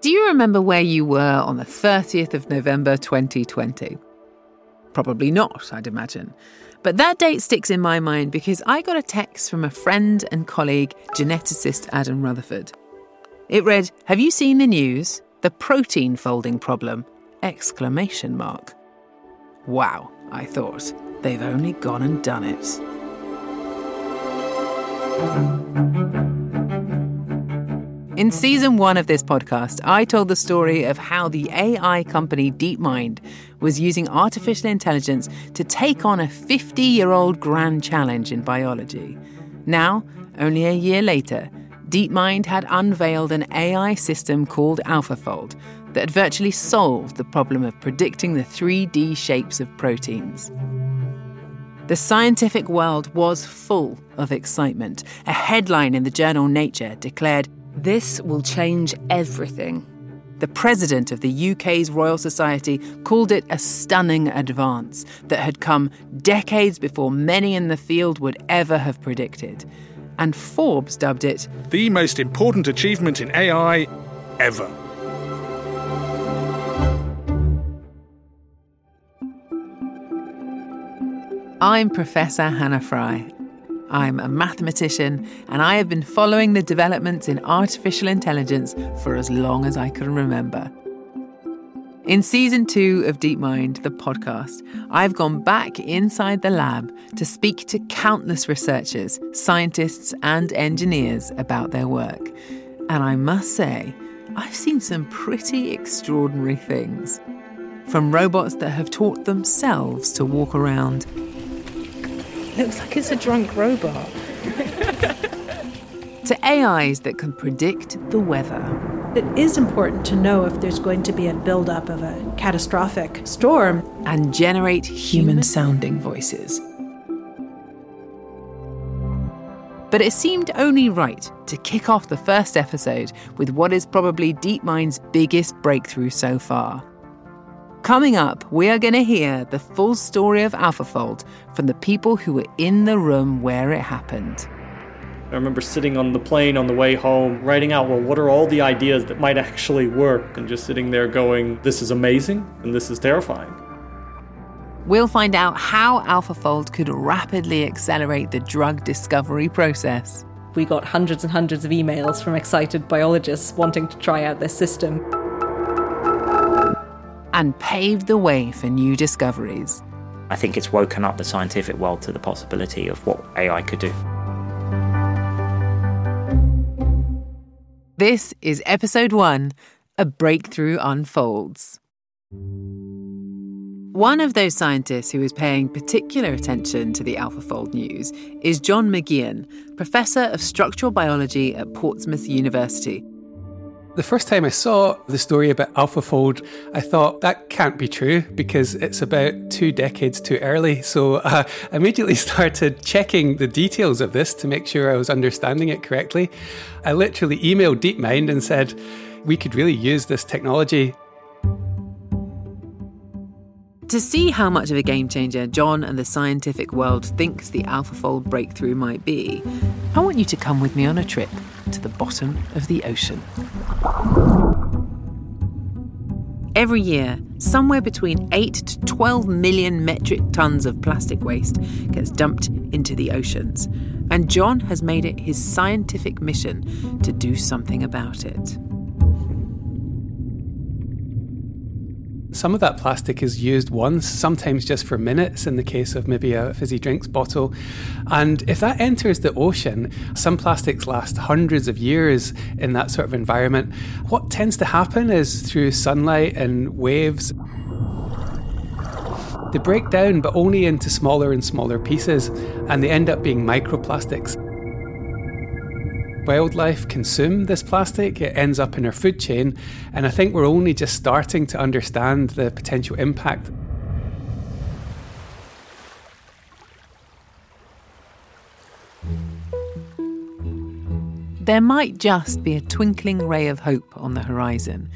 Do you remember where you were on the 30th of November 2020? Probably not, I'd imagine. But that date sticks in my mind because I got a text from a friend and colleague, geneticist Adam Rutherford. It read, "Have you seen the news? The protein folding problem?" exclamation mark. Wow, I thought. They've only gone and done it. In season one of this podcast, I told the story of how the AI company DeepMind was using artificial intelligence to take on a 50 year old grand challenge in biology. Now, only a year later, DeepMind had unveiled an AI system called AlphaFold that virtually solved the problem of predicting the 3D shapes of proteins. The scientific world was full of excitement. A headline in the journal Nature declared this will change everything. The president of the UK's Royal Society called it a stunning advance that had come decades before many in the field would ever have predicted. And Forbes dubbed it the most important achievement in AI ever. I'm Professor Hannah Fry, I'm a mathematician, and I have been following the developments in artificial intelligence for as long as I can remember. In season two of DeepMind, the podcast, I've gone back inside the lab to speak to countless researchers, scientists, and engineers about their work. And I must say, I've seen some pretty extraordinary things. From robots that have taught themselves to walk around Looks like it's a drunk robot. to AIs that can predict the weather. It is important to know if there's going to be a buildup of a catastrophic storm. And generate human sounding voices. But it seemed only right to kick off the first episode with what is probably DeepMind's biggest breakthrough so far Coming up, we are going to hear the full story of AlphaFold from the people who were in the room where it happened. I remember sitting on the plane on the way home, writing out, well, what are all the ideas that might actually work? And just sitting there going, this is amazing and this is terrifying. We'll find out how AlphaFold could rapidly accelerate the drug discovery process. We got hundreds and hundreds of emails from excited biologists wanting to try out this system and paved the way for new discoveries. I think it's woken up the scientific world to the possibility of what AI could do. This is episode one A Breakthrough Unfolds. One of those scientists who is paying particular attention to the AlphaFold news is John McGeehan, Professor of Structural Biology at Portsmouth University the first time I saw the story about AlphaFold, I thought that can't be true because it's about two decades too early. So uh, I immediately started checking the details of this to make sure I was understanding it correctly. I literally emailed DeepMind and said, we could really use this technology. To see how much of a game changer John and the scientific world thinks the AlphaFold breakthrough might be, I want you to come with me on a trip to the bottom of the ocean. Every year, somewhere between 8 to 12 million metric tons of plastic waste gets dumped into the oceans, and John has made it his scientific mission to do something about it. Some of that plastic is used once, sometimes just for minutes in the case of maybe a fizzy drinks bottle. And if that enters the ocean, some plastics last hundreds of years in that sort of environment. What tends to happen is through sunlight and waves, they break down, but only into smaller and smaller pieces, and they end up being microplastics wildlife consume this plastic, it ends up in our food chain, and I think we're only just starting to understand the potential impact. There might just be a twinkling ray of hope on the horizon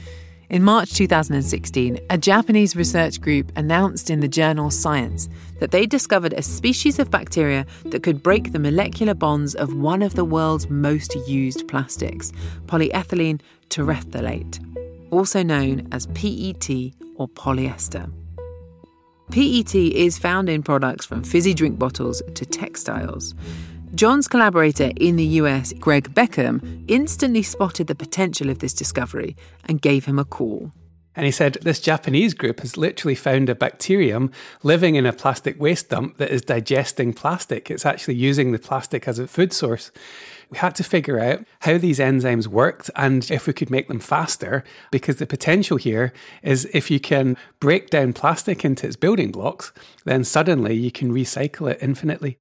In March 2016, a Japanese research group announced in the journal Science that they discovered a species of bacteria that could break the molecular bonds of one of the world's most used plastics, polyethylene terephthalate, also known as PET or polyester. PET is found in products from fizzy drink bottles to textiles. John's collaborator in the US, Greg Beckham, instantly spotted the potential of this discovery and gave him a call. And he said, This Japanese group has literally found a bacterium living in a plastic waste dump that is digesting plastic. It's actually using the plastic as a food source. We had to figure out how these enzymes worked and if we could make them faster, because the potential here is if you can break down plastic into its building blocks, then suddenly you can recycle it infinitely.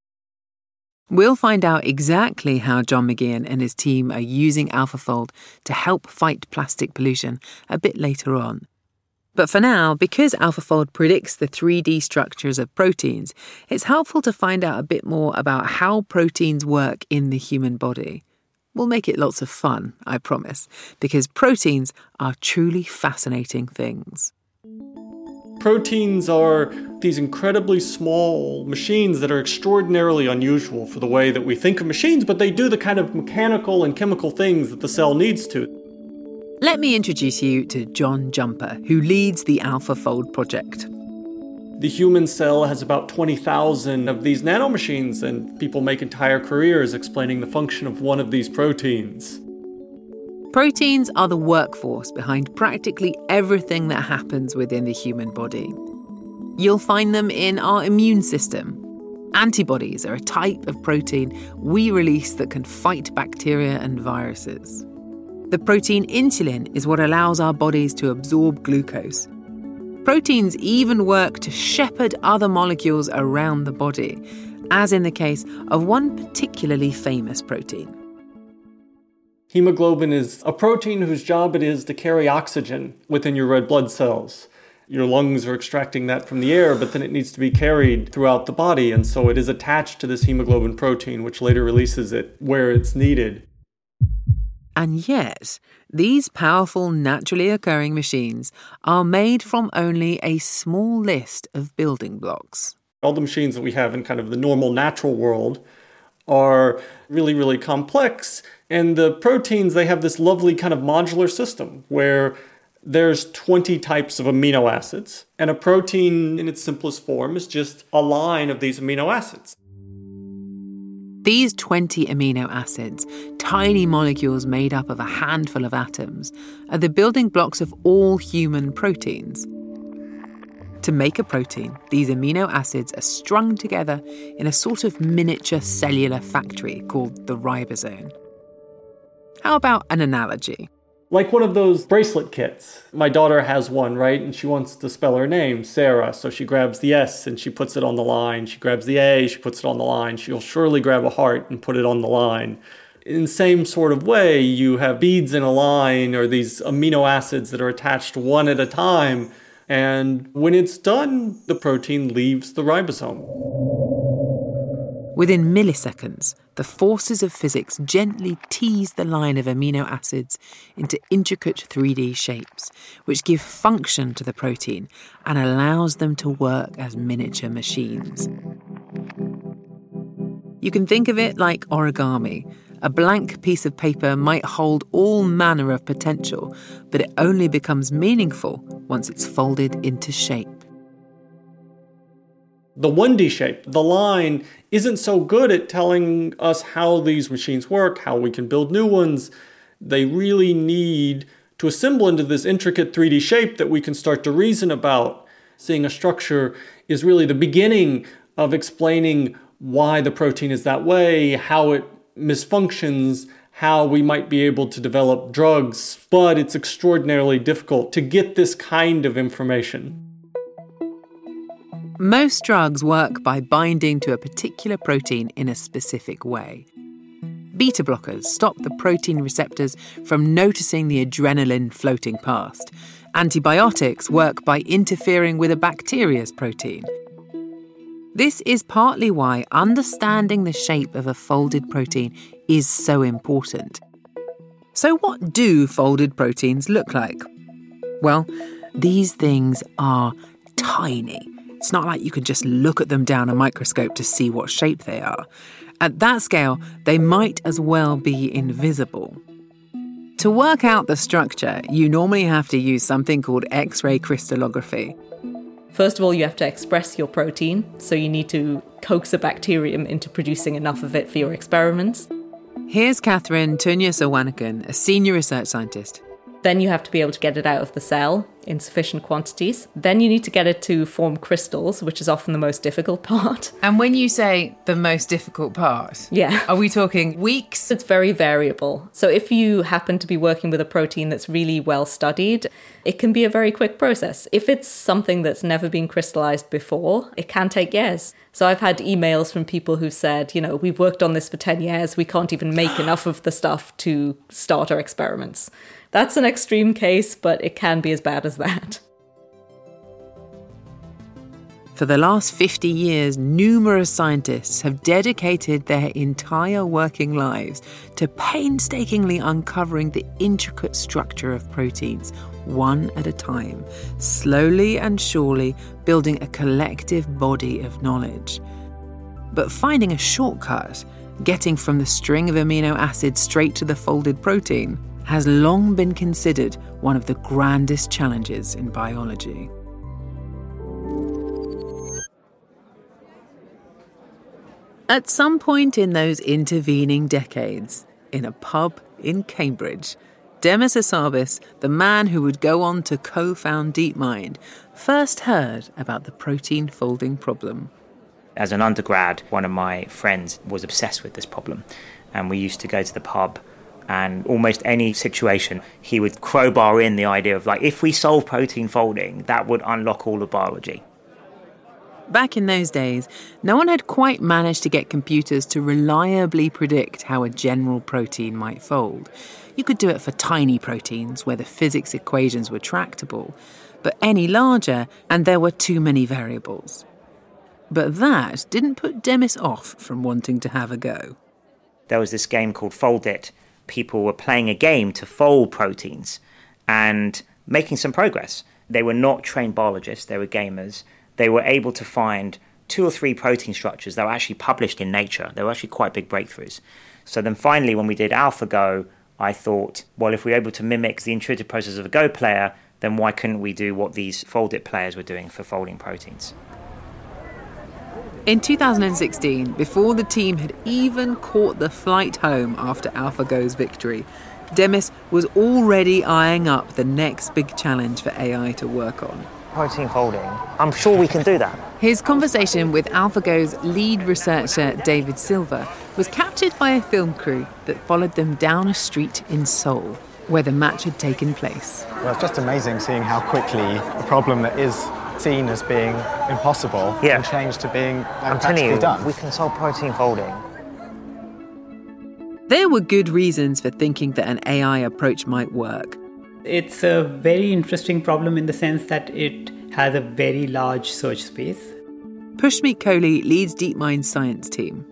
We'll find out exactly how John McGeehan and his team are using AlphaFold to help fight plastic pollution a bit later on. But for now, because AlphaFold predicts the 3D structures of proteins, it's helpful to find out a bit more about how proteins work in the human body. We'll make it lots of fun, I promise, because proteins are truly fascinating things. Proteins are these incredibly small machines that are extraordinarily unusual for the way that we think of machines, but they do the kind of mechanical and chemical things that the cell needs to. Let me introduce you to John Jumper, who leads the AlphaFold project. The human cell has about 20,000 of these nanomachines, and people make entire careers explaining the function of one of these proteins. Proteins are the workforce behind practically everything that happens within the human body. You'll find them in our immune system. Antibodies are a type of protein we release that can fight bacteria and viruses. The protein insulin is what allows our bodies to absorb glucose. Proteins even work to shepherd other molecules around the body, as in the case of one particularly famous protein. Hemoglobin is a protein whose job it is to carry oxygen within your red blood cells. Your lungs are extracting that from the air, but then it needs to be carried throughout the body, and so it is attached to this hemoglobin protein, which later releases it where it's needed. And yet, these powerful naturally occurring machines are made from only a small list of building blocks. All the machines that we have in kind of the normal natural world are really, really complex. And the proteins, they have this lovely kind of modular system where there's 20 types of amino acids, and a protein in its simplest form is just a line of these amino acids. These 20 amino acids, tiny molecules made up of a handful of atoms, are the building blocks of all human proteins. To make a protein, these amino acids are strung together in a sort of miniature cellular factory called the ribosome. How about an analogy? Like one of those bracelet kits. My daughter has one, right? And she wants to spell her name, Sarah. So she grabs the S and she puts it on the line. She grabs the A, she puts it on the line. She'll surely grab a heart and put it on the line. In the same sort of way, you have beads in a line or these amino acids that are attached one at a time and when it's done, the protein leaves the ribosome. Within milliseconds, the forces of physics gently tease the line of amino acids into intricate 3D shapes, which give function to the protein and allows them to work as miniature machines. You can think of it like origami, a blank piece of paper might hold all manner of potential, but it only becomes meaningful once it's folded into shape. The 1D shape, the line, isn't so good at telling us how these machines work, how we can build new ones. They really need to assemble into this intricate 3D shape that we can start to reason about. Seeing a structure is really the beginning of explaining why the protein is that way, how it misfunctions, how we might be able to develop drugs, but it's extraordinarily difficult to get this kind of information. Most drugs work by binding to a particular protein in a specific way. Beta blockers stop the protein receptors from noticing the adrenaline floating past. Antibiotics work by interfering with a bacteria's protein. This is partly why understanding the shape of a folded protein is so important. So, what do folded proteins look like? Well, these things are tiny. It's not like you can just look at them down a microscope to see what shape they are. At that scale, they might as well be invisible. To work out the structure, you normally have to use something called X ray crystallography. First of all, you have to express your protein, so you need to coax a bacterium into producing enough of it for your experiments. Here's Kathryn Tunya a senior research scientist. Then you have to be able to get it out of the cell in sufficient quantities. Then you need to get it to form crystals, which is often the most difficult part. And when you say the most difficult part, yeah. Are we talking weeks? It's very variable. So if you happen to be working with a protein that's really well studied, it can be a very quick process. If it's something that's never been crystallized before, it can take years. So I've had emails from people who said, you know, we've worked on this for 10 years, we can't even make enough of the stuff to start our experiments. That's an extreme case, but it can be as bad as that. For the last 50 years, numerous scientists have dedicated their entire working lives to painstakingly uncovering the intricate structure of proteins, one at a time, slowly and surely building a collective body of knowledge. But finding a shortcut, getting from the string of amino acids straight to the folded protein, has long been considered one of the grandest challenges in biology. At some point in those intervening decades, in a pub in Cambridge, Demis Hassabis, the man who would go on to co found DeepMind, first heard about the protein folding problem. As an undergrad, one of my friends was obsessed with this problem, and we used to go to the pub and almost any situation, he would crowbar in the idea of like, if we solve protein folding, that would unlock all of biology. Back in those days, no one had quite managed to get computers to reliably predict how a general protein might fold. You could do it for tiny proteins where the physics equations were tractable, but any larger, and there were too many variables. But that didn't put Demis off from wanting to have a go. There was this game called Foldit, people were playing a game to fold proteins and making some progress. They were not trained biologists, they were gamers. They were able to find two or three protein structures that were actually published in Nature. They were actually quite big breakthroughs. So then finally, when we did AlphaGo, I thought, well, if we're able to mimic the intuitive process of a Go player, then why couldn't we do what these Foldit players were doing for folding proteins? In 2016, before the team had even caught the flight home after AlphaGo's victory, Demis was already eyeing up the next big challenge for AI to work on. Protein folding. I'm sure we can do that. His conversation with AlphaGo's lead researcher, David Silver, was captured by a film crew that followed them down a street in Seoul, where the match had taken place. Well, it's just amazing seeing how quickly a problem that is seen as being impossible yeah. can change to being I'm telling you, done. we can solve protein folding. There were good reasons for thinking that an AI approach might work. It's a very interesting problem in the sense that it has a very large search space. Pushmeet Kohli leads DeepMind's science team.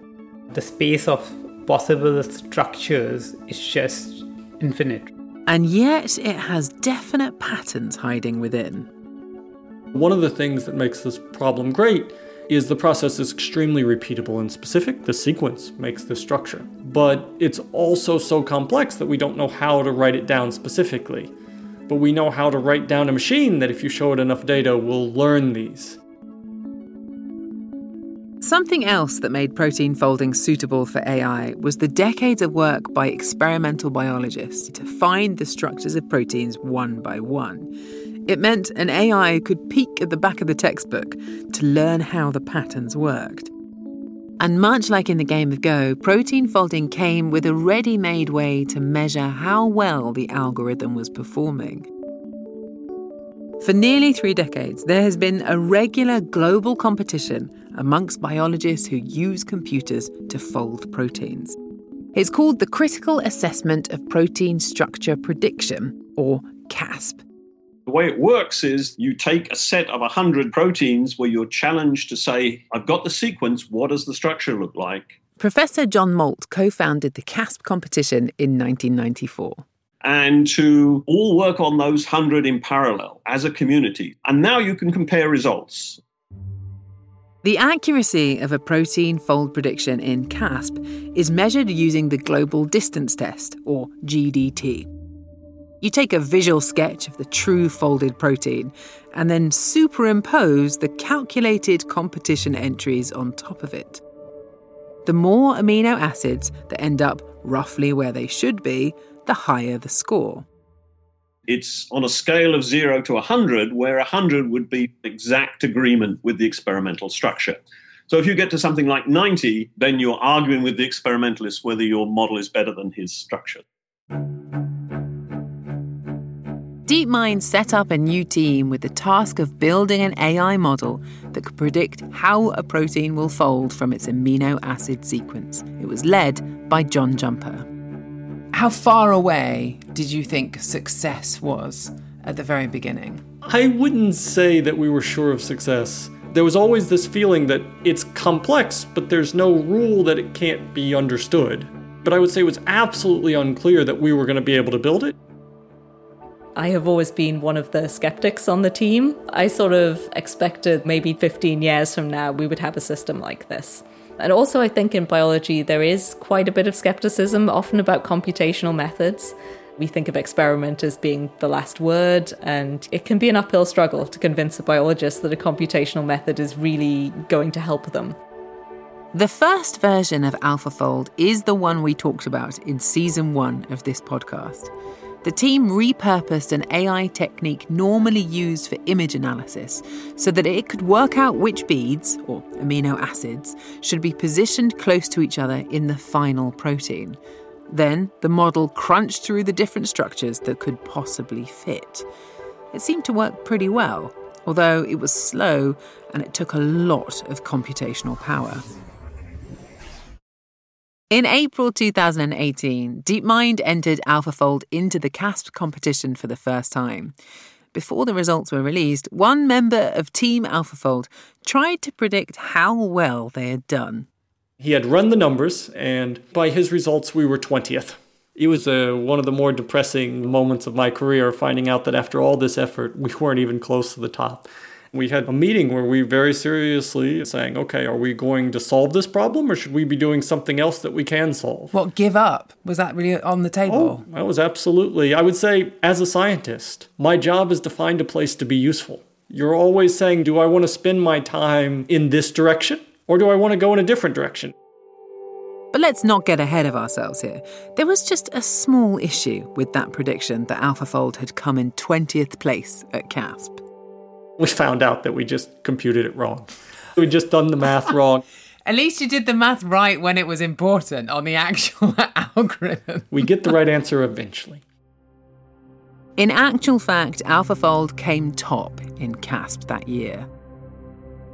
The space of possible structures is just infinite. And yet it has definite patterns hiding within. One of the things that makes this problem great is the process is extremely repeatable and specific. The sequence makes the structure. But it's also so complex that we don't know how to write it down specifically. But we know how to write down a machine that if you show it enough data will learn these. Something else that made protein folding suitable for AI was the decades of work by experimental biologists to find the structures of proteins one by one. It meant an AI could peek at the back of the textbook to learn how the patterns worked. And much like in the game of Go, protein folding came with a ready made way to measure how well the algorithm was performing. For nearly three decades, there has been a regular global competition amongst biologists who use computers to fold proteins. It's called the Critical Assessment of Protein Structure Prediction, or CASP. The way it works is you take a set of 100 proteins where you're challenged to say, I've got the sequence, what does the structure look like? Professor John Moult co founded the CASP competition in 1994. and to all work on those 100 in parallel as a community. And now you can compare results. The accuracy of a protein fold prediction in CASP is measured using the Global Distance Test, or GDT. You take a visual sketch of the true folded protein and then superimpose the calculated competition entries on top of it. The more amino acids that end up roughly where they should be, the higher the score. It's on a scale of 0 to 100, where 100 would be exact agreement with the experimental structure. So if you get to something like 90, then you're arguing with the experimentalist whether your model is better than his structure. DeepMind set up a new team with the task of building an AI model that could predict how a protein will fold from its amino acid sequence. It was led by John Jumper. How far away did you think success was at the very beginning? I wouldn't say that we were sure of success. There was always this feeling that it's complex, but there's no rule that it can't be understood. But I would say it was absolutely unclear that we were going to be able to build it. I have always been one of the skeptics on the team. I sort of expected maybe 15 years from now we would have a system like this. And also, I think in biology, there is quite a bit of skepticism, often about computational methods. We think of experiment as being the last word, and it can be an uphill struggle to convince a biologist that a computational method is really going to help them. The first version of AlphaFold is the one we talked about in season one of this podcast. The team repurposed an AI technique normally used for image analysis so that it could work out which beads, or amino acids, should be positioned close to each other in the final protein. Then the model crunched through the different structures that could possibly fit. It seemed to work pretty well, although it was slow and it took a lot of computational power. In April 2018, DeepMind entered AlphaFold into the CASP competition for the first time. Before the results were released, one member of Team AlphaFold tried to predict how well they had done. He had run the numbers, and by his results, we were 20th. It was uh, one of the more depressing moments of my career, finding out that after all this effort, we weren't even close to the top we had a meeting where we very seriously saying, okay, are we going to solve this problem or should we be doing something else that we can solve? What, give up? Was that really on the table? Oh, that was absolutely. I would say, as a scientist, my job is to find a place to be useful. You're always saying, do I want to spend my time in this direction or do I want to go in a different direction? But let's not get ahead of ourselves here. There was just a small issue with that prediction that AlphaFold had come in 20th place at CASP we found out that we just computed it wrong. We'd just done the math wrong. At least you did the math right when it was important on the actual algorithm. we get the right answer eventually. In actual fact, AlphaFold came top in CASP that year.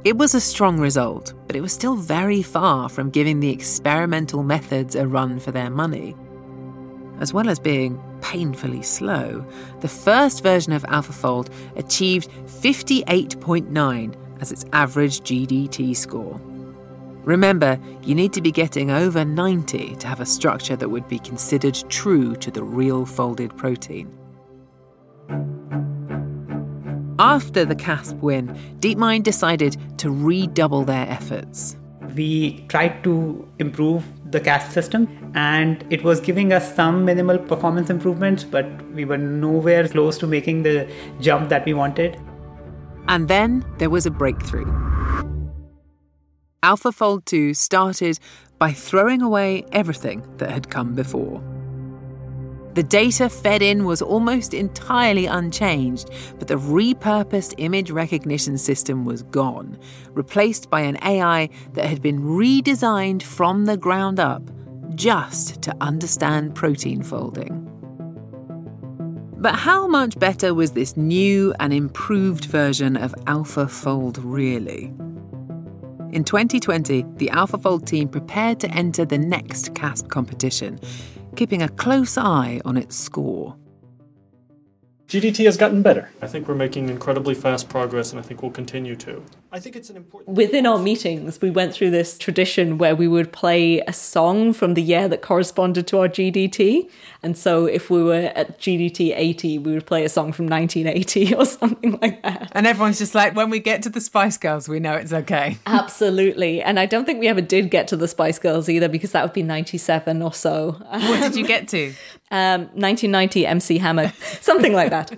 It was a strong result, but it was still very far from giving the experimental methods a run for their money. As well as being painfully slow, the first version of AlphaFold achieved 58.9 as its average GDT score. Remember, you need to be getting over 90 to have a structure that would be considered true to the real folded protein. After the CASP win, DeepMind decided to redouble their efforts. We tried to improve the CASP system and it was giving us some minimal performance improvements, but we were nowhere close to making the jump that we wanted. And then there was a breakthrough. AlphaFold 2 started by throwing away everything that had come before. The data fed in was almost entirely unchanged, but the repurposed image recognition system was gone, replaced by an AI that had been redesigned from the ground up just to understand protein folding. But how much better was this new and improved version of AlphaFold really? In 2020, the AlphaFold team prepared to enter the next CASP competition, keeping a close eye on its score. GDT has gotten better. I think we're making incredibly fast progress, and I think we'll continue to. I think it's an important. Within our meetings, we went through this tradition where we would play a song from the year that corresponded to our GDT. And so if we were at GDT 80, we would play a song from 1980 or something like that. And everyone's just like, when we get to the Spice Girls, we know it's okay. Absolutely. And I don't think we ever did get to the Spice Girls either because that would be 97 or so. What did you get to? Um, 1990 MC Hammer, something like that.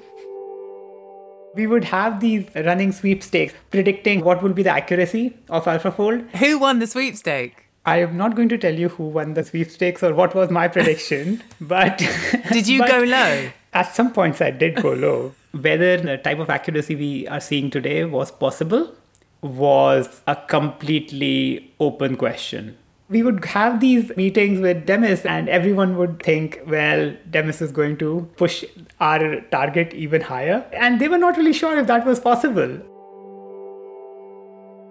We would have these running sweepstakes predicting what will be the accuracy of AlphaFold. Who won the sweepstake? I am not going to tell you who won the sweepstakes or what was my prediction, but. Did you but go low? At some points, I did go low. Whether the type of accuracy we are seeing today was possible was a completely open question we would have these meetings with Demis, and everyone would think, well, Demis is going to push our target even higher. And they were not really sure if that was possible.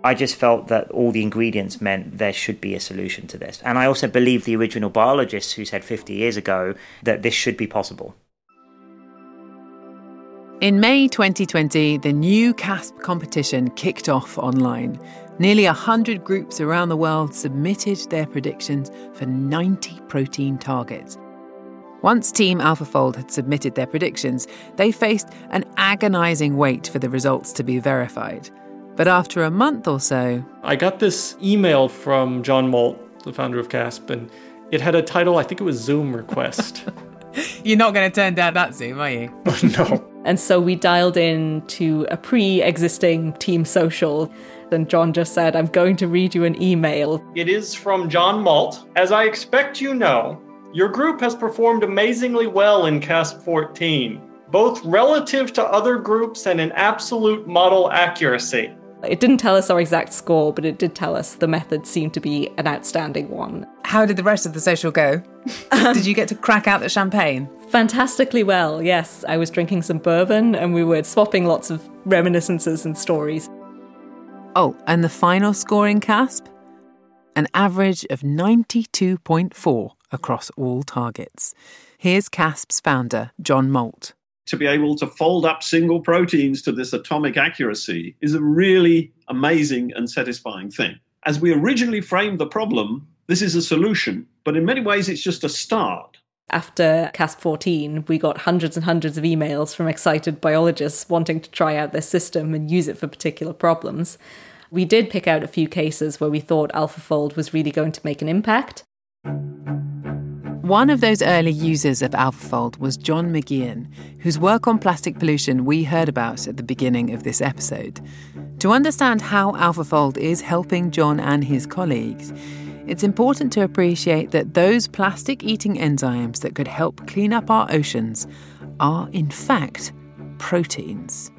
I just felt that all the ingredients meant there should be a solution to this. And I also believe the original biologists who said 50 years ago that this should be possible. In May 2020, the new CASP competition kicked off online. Nearly 100 groups around the world submitted their predictions for 90 protein targets. Once Team AlphaFold had submitted their predictions, they faced an agonizing wait for the results to be verified. But after a month or so, I got this email from John Moult, the founder of CASP, and it had a title, I think it was Zoom request. You're not going to turn down that Zoom, are you? no. And so we dialed in to a pre existing team social and John just said, I'm going to read you an email. It is from John Moult. As I expect you know, your group has performed amazingly well in CASP 14, both relative to other groups and in absolute model accuracy. It didn't tell us our exact score, but it did tell us the method seemed to be an outstanding one. How did the rest of the social go? did you get to crack out the champagne? Fantastically well, yes. I was drinking some bourbon and we were swapping lots of reminiscences and stories. Oh, and the final scoring CASP? An average of 92.4 across all targets. Here's CASP's founder, John Moult. To be able to fold up single proteins to this atomic accuracy is a really amazing and satisfying thing. As we originally framed the problem, this is a solution, but in many ways it's just a start. After CASP 14, we got hundreds and hundreds of emails from excited biologists wanting to try out this system and use it for particular problems. We did pick out a few cases where we thought AlphaFold was really going to make an impact. One of those early users of AlphaFold was John McGeehan, whose work on plastic pollution we heard about at the beginning of this episode. To understand how AlphaFold is helping John and his colleagues, it's important to appreciate that those plastic eating enzymes that could help clean up our oceans are, in fact, proteins.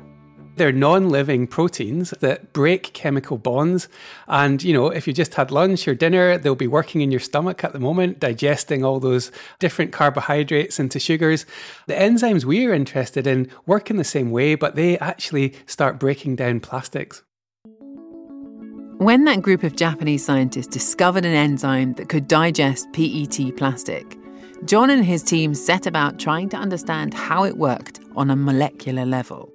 They're non living proteins that break chemical bonds. And, you know, if you just had lunch or dinner, they'll be working in your stomach at the moment, digesting all those different carbohydrates into sugars. The enzymes we're interested in work in the same way, but they actually start breaking down plastics. When that group of Japanese scientists discovered an enzyme that could digest PET plastic, John and his team set about trying to understand how it worked on a molecular level.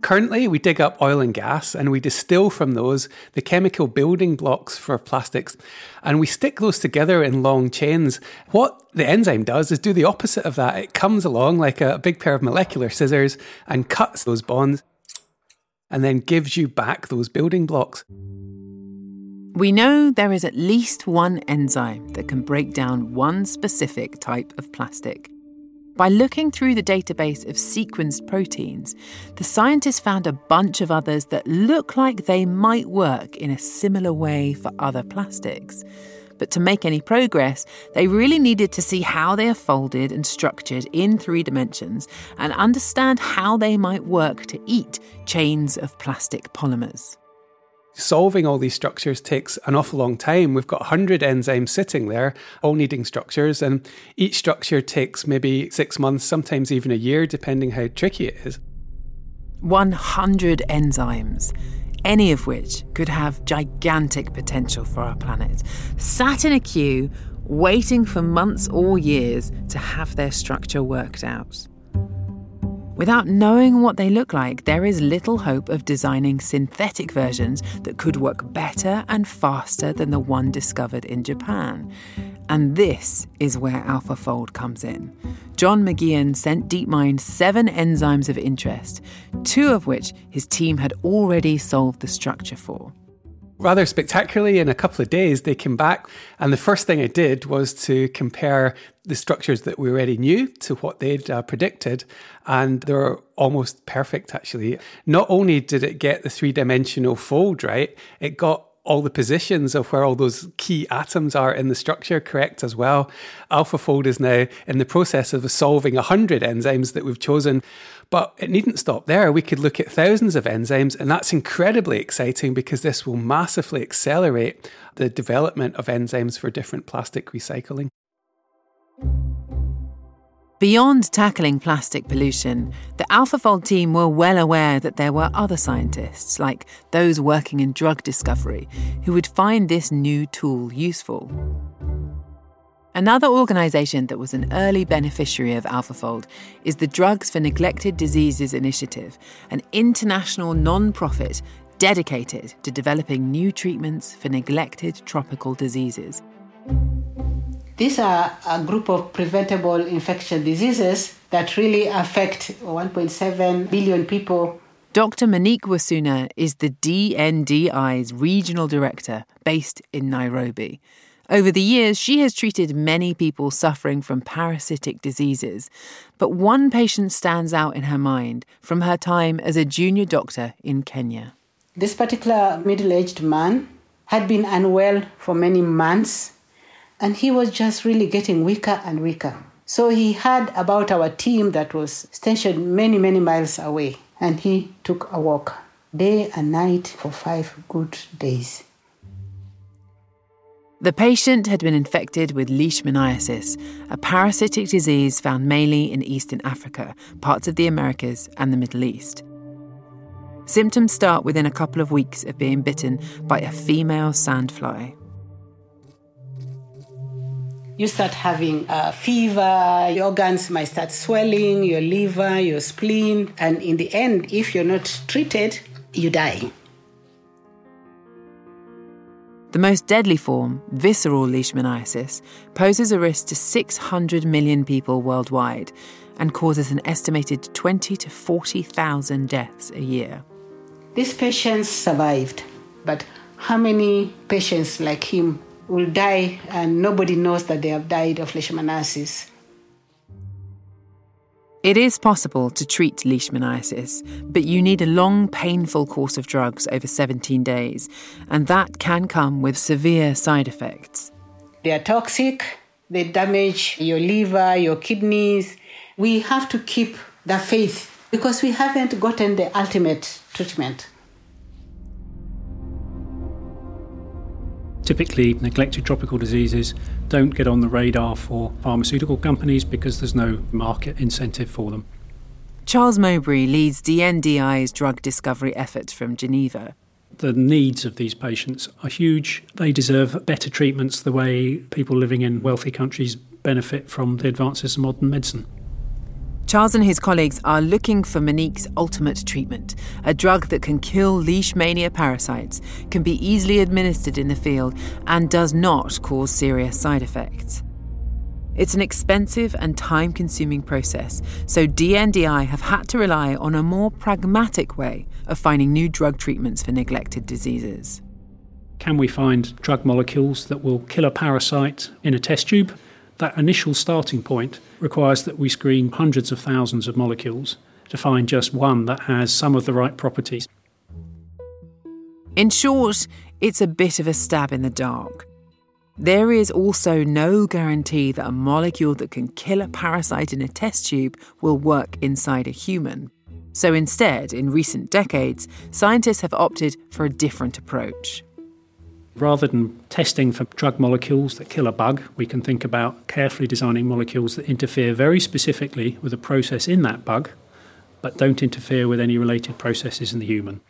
Currently, we dig up oil and gas and we distill from those the chemical building blocks for plastics and we stick those together in long chains. What the enzyme does is do the opposite of that. It comes along like a big pair of molecular scissors and cuts those bonds and then gives you back those building blocks. We know there is at least one enzyme that can break down one specific type of plastic. By looking through the database of sequenced proteins, the scientists found a bunch of others that look like they might work in a similar way for other plastics. But to make any progress, they really needed to see how they are folded and structured in three dimensions and understand how they might work to eat chains of plastic polymers solving all these structures takes an awful long time. We've got 100 enzymes sitting there, all needing structures, and each structure takes maybe six months, sometimes even a year, depending how tricky it is. 100 enzymes, any of which could have gigantic potential for our planet, sat in a queue, waiting for months or years to have their structure worked out. Without knowing what they look like, there is little hope of designing synthetic versions that could work better and faster than the one discovered in Japan. And this is where AlphaFold comes in. John McGeehan sent DeepMind seven enzymes of interest, two of which his team had already solved the structure for. Rather spectacularly, in a couple of days, they came back. And the first thing I did was to compare the structures that we already knew to what they'd uh, predicted. And they were almost perfect, actually. Not only did it get the three dimensional fold right, it got all the positions of where all those key atoms are in the structure correct as well. AlphaFold is now in the process of solving 100 enzymes that we've chosen. But it needn't stop there. We could look at thousands of enzymes, and that's incredibly exciting because this will massively accelerate the development of enzymes for different plastic recycling. Beyond tackling plastic pollution, the AlphaFold team were well aware that there were other scientists, like those working in drug discovery, who would find this new tool useful. Another organisation that was an early beneficiary of AlphaFold is the Drugs for Neglected Diseases Initiative, an international non profit dedicated to developing new treatments for neglected tropical diseases. These are a group of preventable infectious diseases that really affect 1.7 billion people. Dr. Monique Wasuna is the DNDI's regional director based in Nairobi. Over the years, she has treated many people suffering from parasitic diseases, but one patient stands out in her mind from her time as a junior doctor in Kenya. This particular middle aged man had been unwell for many months and he was just really getting weaker and weaker. So he heard about our team that was stationed many, many miles away, and he took a walk day and night for five good days. The patient had been infected with leishmaniasis, a parasitic disease found mainly in eastern Africa, parts of the Americas, and the Middle East. Symptoms start within a couple of weeks of being bitten by a female sandfly you start having a fever, your organs might start swelling, your liver, your spleen, and in the end, if you're not treated, you die. The most deadly form, visceral leishmaniasis, poses a risk to 600 million people worldwide and causes an estimated 20 to 40,000 deaths a year. These patients survived, but how many patients like him will die and nobody knows that they have died of leishmaniasis. It is possible to treat leishmaniasis, but you need a long, painful course of drugs over 17 days, and that can come with severe side effects. They are toxic, they damage your liver, your kidneys. We have to keep the faith because we haven't gotten the ultimate treatment. Typically, neglected tropical diseases don't get on the radar for pharmaceutical companies because there's no market incentive for them. Charles Mowbray leads DNDI's drug discovery efforts from Geneva. The needs of these patients are huge. They deserve better treatments the way people living in wealthy countries benefit from the advances of modern medicine. Charles and his colleagues are looking for Monique's ultimate treatment, a drug that can kill leishmania parasites, can be easily administered in the field, and does not cause serious side effects. It's an expensive and time consuming process, so DNDI have had to rely on a more pragmatic way of finding new drug treatments for neglected diseases. Can we find drug molecules that will kill a parasite in a test tube? That initial starting point requires that we screen hundreds of thousands of molecules to find just one that has some of the right properties. In short, it's a bit of a stab in the dark. There is also no guarantee that a molecule that can kill a parasite in a test tube will work inside a human. So instead, in recent decades, scientists have opted for a different approach. Rather than testing for drug molecules that kill a bug, we can think about carefully designing molecules that interfere very specifically with a process in that bug, but don't interfere with any related processes in the human.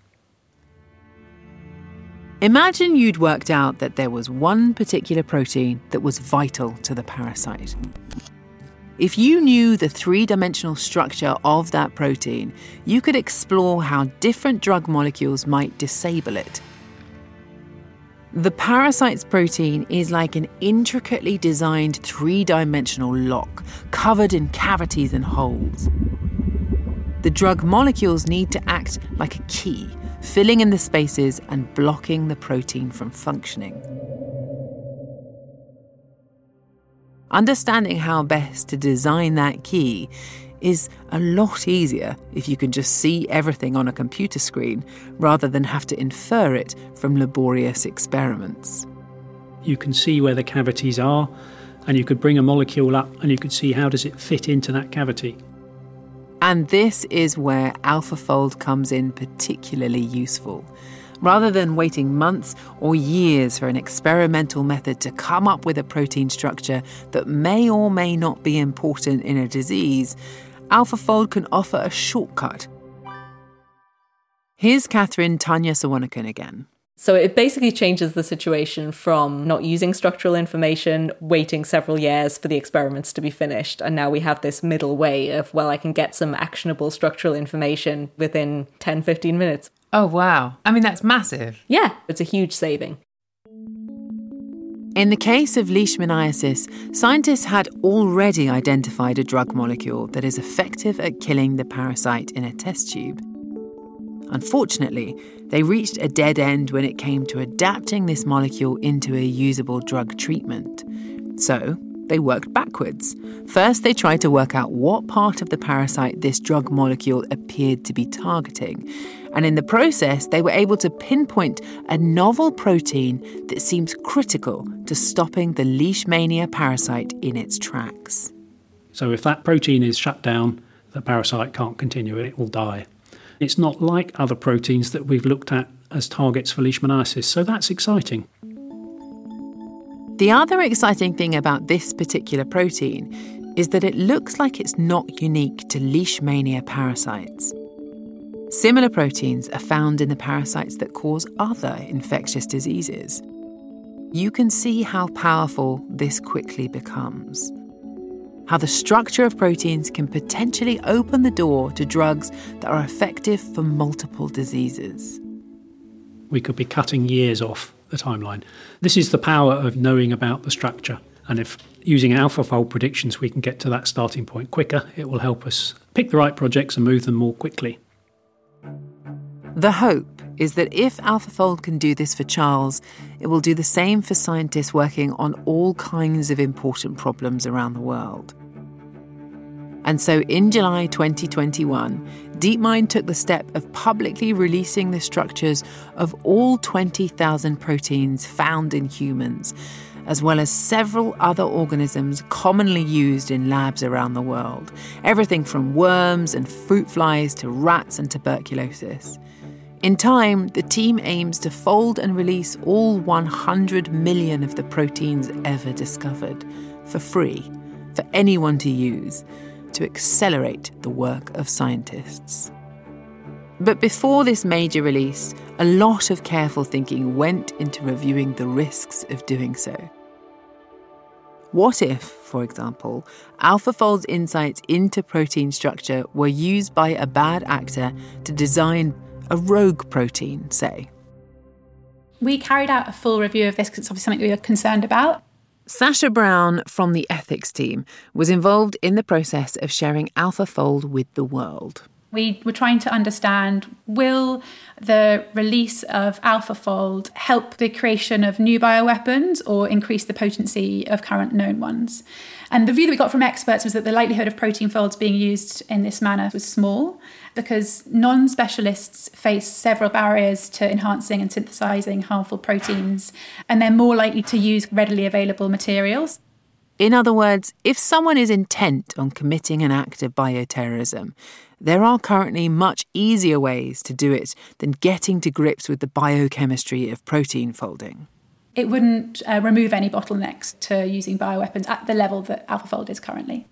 Imagine you'd worked out that there was one particular protein that was vital to the parasite. If you knew the three dimensional structure of that protein, you could explore how different drug molecules might disable it. The parasite's protein is like an intricately designed three dimensional lock covered in cavities and holes. The drug molecules need to act like a key, filling in the spaces and blocking the protein from functioning. Understanding how best to design that key is a lot easier if you can just see everything on a computer screen rather than have to infer it from laborious experiments. You can see where the cavities are, and you could bring a molecule up and you could see how does it fit into that cavity. And this is where AlphaFold comes in particularly useful. Rather than waiting months or years for an experimental method to come up with a protein structure that may or may not be important in a disease, AlphaFold can offer a shortcut. Here's Kathryn Tunyasuvunakool again. So it basically changes the situation from not using structural information, waiting several years for the experiments to be finished. And now we have this middle way of, well, I can get some actionable structural information within 10, 15 minutes. Oh, wow. I mean, that's massive. Yeah, it's a huge saving. In the case of leishmaniasis, scientists had already identified a drug molecule that is effective at killing the parasite in a test tube. Unfortunately, they reached a dead end when it came to adapting this molecule into a usable drug treatment. So, they worked backwards. First, they tried to work out what part of the parasite this drug molecule appeared to be targeting. And in the process, they were able to pinpoint a novel protein that seems critical to stopping the leishmania parasite in its tracks. So, if that protein is shut down, the parasite can't continue, and it will die. It's not like other proteins that we've looked at as targets for leishmaniasis, so that's exciting. The other exciting thing about this particular protein is that it looks like it's not unique to leishmania parasites. Similar proteins are found in the parasites that cause other infectious diseases. You can see how powerful this quickly becomes. How the structure of proteins can potentially open the door to drugs that are effective for multiple diseases. We could be cutting years off the timeline. This is the power of knowing about the structure. And if using AlphaFold predictions we can get to that starting point quicker, it will help us pick the right projects and move them more quickly. The hope is that if AlphaFold can do this for Charles, it will do the same for scientists working on all kinds of important problems around the world. And so in July 2021, DeepMind took the step of publicly releasing the structures of all 20,000 proteins found in humans, as well as several other organisms commonly used in labs around the world. Everything from worms and fruit flies to rats and tuberculosis. In time, the team aims to fold and release all 100 million of the proteins ever discovered for free for anyone to use to accelerate the work of scientists. But before this major release, a lot of careful thinking went into reviewing the risks of doing so. What if, for example, AlphaFold's insights into protein structure were used by a bad actor to design a rogue protein, say? We carried out a full review of this because it's obviously something we were concerned about. Sasha Brown from the ethics team was involved in the process of sharing AlphaFold with the world. We were trying to understand will the release of AlphaFold help the creation of new bioweapons or increase the potency of current known ones? And the view that we got from experts was that the likelihood of protein folds being used in this manner was small because non specialists face several barriers to enhancing and synthesizing harmful proteins, and they're more likely to use readily available materials. In other words, if someone is intent on committing an act of bioterrorism, there are currently much easier ways to do it than getting to grips with the biochemistry of protein folding. It wouldn't uh, remove any bottlenecks to using bioweapons at the level that AlphaFold is currently.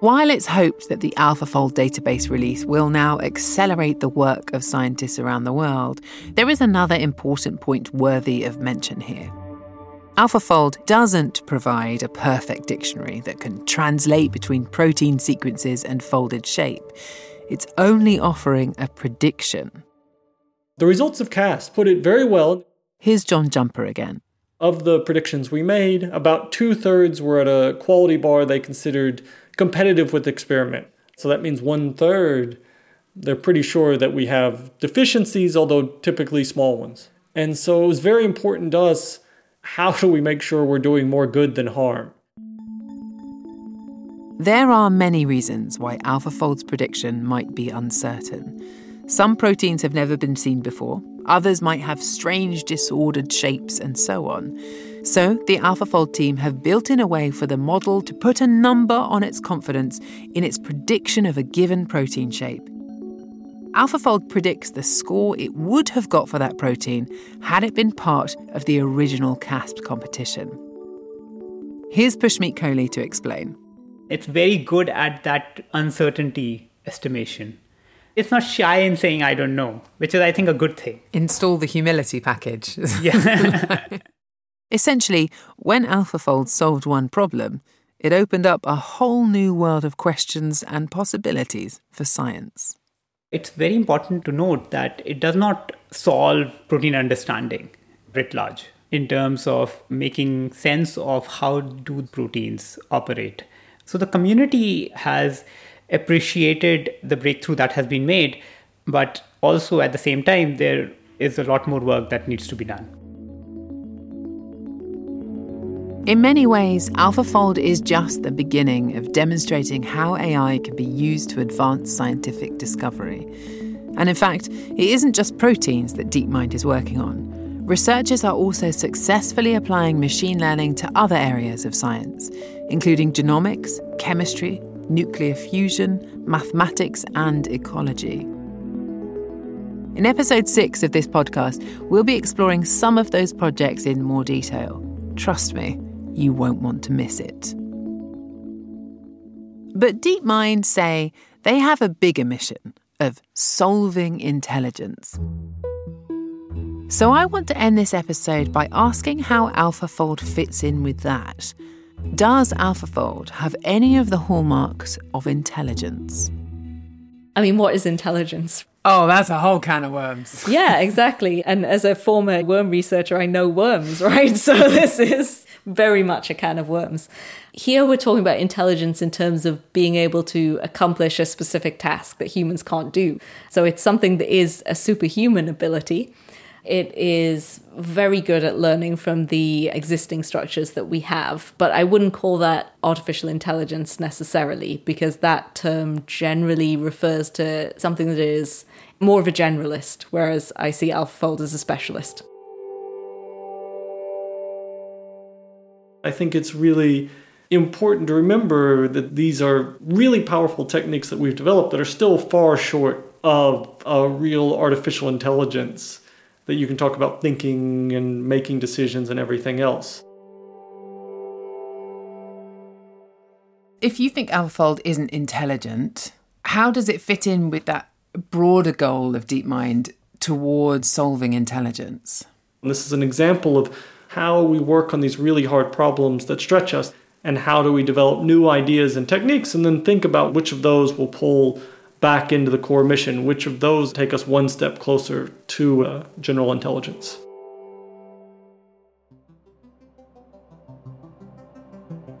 While it's hoped that the AlphaFold database release will now accelerate the work of scientists around the world, there is another important point worthy of mention here. AlphaFold doesn't provide a perfect dictionary that can translate between protein sequences and folded shape. It's only offering a prediction. The results of CASP put it very well. Here's John Jumper again. Of the predictions we made, about two thirds were at a quality bar they considered competitive with experiment. So that means one third, they're pretty sure that we have deficiencies, although typically small ones. And so it was very important to us how do we make sure we're doing more good than harm? There are many reasons why AlphaFold's prediction might be uncertain. Some proteins have never been seen before, others might have strange disordered shapes, and so on. So, the AlphaFold team have built in a way for the model to put a number on its confidence in its prediction of a given protein shape. AlphaFold predicts the score it would have got for that protein had it been part of the original CASP competition. Here's Pushmeet Kohli to explain. It's very good at that uncertainty estimation. It's not shy in saying, I don't know, which is, I think, a good thing. Install the humility package. Yeah. Essentially, when AlphaFold solved one problem, it opened up a whole new world of questions and possibilities for science it's very important to note that it does not solve protein understanding writ large in terms of making sense of how do proteins operate. So the community has appreciated the breakthrough that has been made, but also at the same time there is a lot more work that needs to be done. In many ways, AlphaFold is just the beginning of demonstrating how AI can be used to advance scientific discovery. And in fact, it isn't just proteins that DeepMind is working on. Researchers are also successfully applying machine learning to other areas of science, including genomics, chemistry, nuclear fusion, mathematics, and ecology. In episode 6 of this podcast, we'll be exploring some of those projects in more detail. Trust me, you won't want to miss it. But DeepMind say they have a bigger mission of solving intelligence. So I want to end this episode by asking how AlphaFold fits in with that. Does AlphaFold have any of the hallmarks of intelligence? I mean, what is intelligence? Oh, that's a whole can of worms. yeah, exactly. And as a former worm researcher, I know worms, right? So this is very much a can of worms. Here we're talking about intelligence in terms of being able to accomplish a specific task that humans can't do. So it's something that is a superhuman ability. It is very good at learning from the existing structures that we have, but I wouldn't call that artificial intelligence necessarily because that term generally refers to something that is more of a generalist, whereas I see AlphaFold as a specialist. I think it's really important to remember that these are really powerful techniques that we've developed that are still far short of a real artificial intelligence that you can talk about thinking and making decisions and everything else. If you think AlphaFold isn't intelligent, how does it fit in with that broader goal of DeepMind towards solving intelligence? And this is an example of how we work on these really hard problems that stretch us, and how do we develop new ideas and techniques, and then think about which of those will pull back into the core mission, which of those take us one step closer to uh, general intelligence.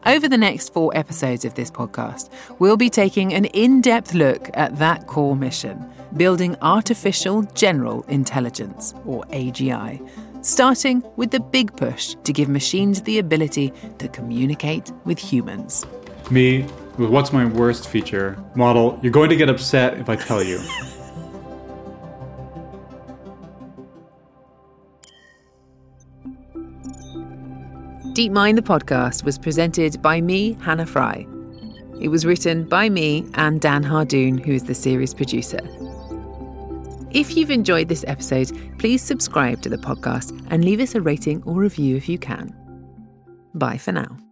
Over the next four episodes of this podcast, we'll be taking an in depth look at that core mission building artificial general intelligence, or AGI starting with the big push to give machines the ability to communicate with humans. Me, with what's my worst feature? Model, you're going to get upset if I tell you. DeepMind the podcast was presented by me, Hannah Fry. It was written by me and Dan Hardoon, who is the series producer. If you've enjoyed this episode, please subscribe to the podcast and leave us a rating or review if you can. Bye for now.